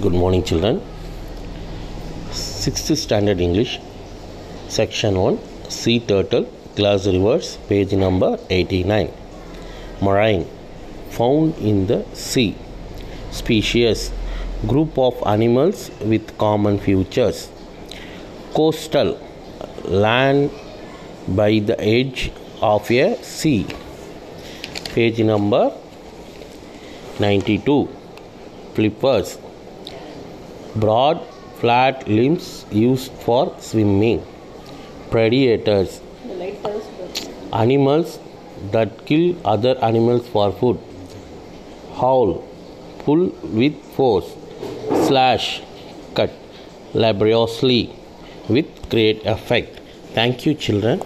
Good morning, children. Sixth standard English, section 1, Sea Turtle, class reverse, page number 89. Marine, found in the sea. Species, group of animals with common features. Coastal, land by the edge of a sea. Page number 92. Flippers, broad flat limbs used for swimming. Predators. Animals that kill other animals for food. Howl. Pull with force. Slash. Cut. Laboriously. With great effect. Thank you children